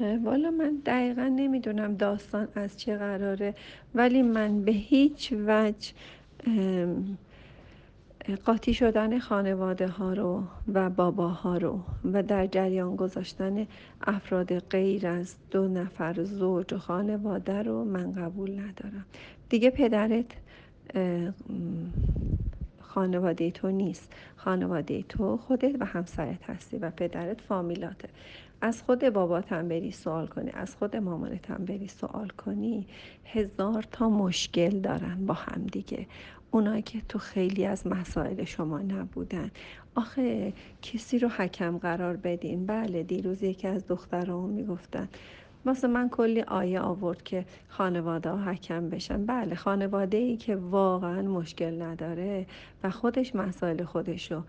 والا من دقیقا نمی‌دونم داستان از چه قراره ولی من به هیچ وجه قاطی شدن خانواده ها رو و باباها رو و در جریان گذاشتن افراد غیر از دو نفر زوج و خانواده رو من قبول ندارم. دیگه پدرت خانواده تو نیست. خانواده تو خودت و همسرت هستی و پدرت فامیلاته. از خود بابات هم بری سوال کنی از خود مامانت هم بری سوال کنی. هزار تا مشکل دارن با هم دیگه. اونایی که تو خیلی از مسائل شما نبودن. آخه کسی رو حکم قرار بدین. بله دیروز یکی از دختران می‌گفتن واسه من کلی آیه آورد که خانواده ها حکم بشن. بله خانواده ای که واقعا مشکل نداره و خودش مسائل خودش رو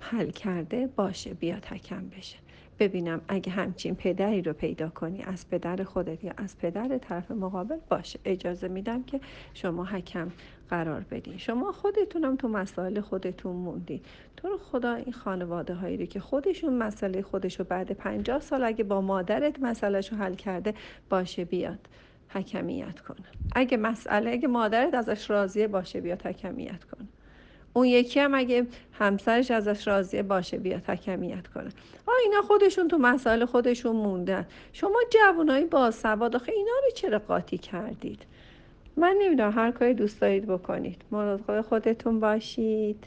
حل کرده باشه بیاد حکم بشه. ببینم اگه همچین پدری رو پیدا کنی از پدر خودت یا از پدر طرف مقابل باشه. اجازه میدم که شما حکم قرار بدین. شما خودتونم تو مسائل خودتون موندین. تو رو خدا این خانواده هایی رو که خودشون مسئله خودشو بعد پنجاه سال اگه با مادرت مسئلهشو حل کرده باشه بیاد حکمیت کنه. اگه مسئله اگه مادرت ازش راضیه باشه بیاد حکمیت کنه. اون یکی هم اگه همسرش ازش راضیه باشه بیا تکمیت کنه. آ اینا خودشون تو مسائل خودشون موندن. شما جوانای باسواد آخه اینا رو چرا قاطی کردید؟ من نمی‌دونم هر کاری دوست دارید بکنید. مراقب خودتون باشید.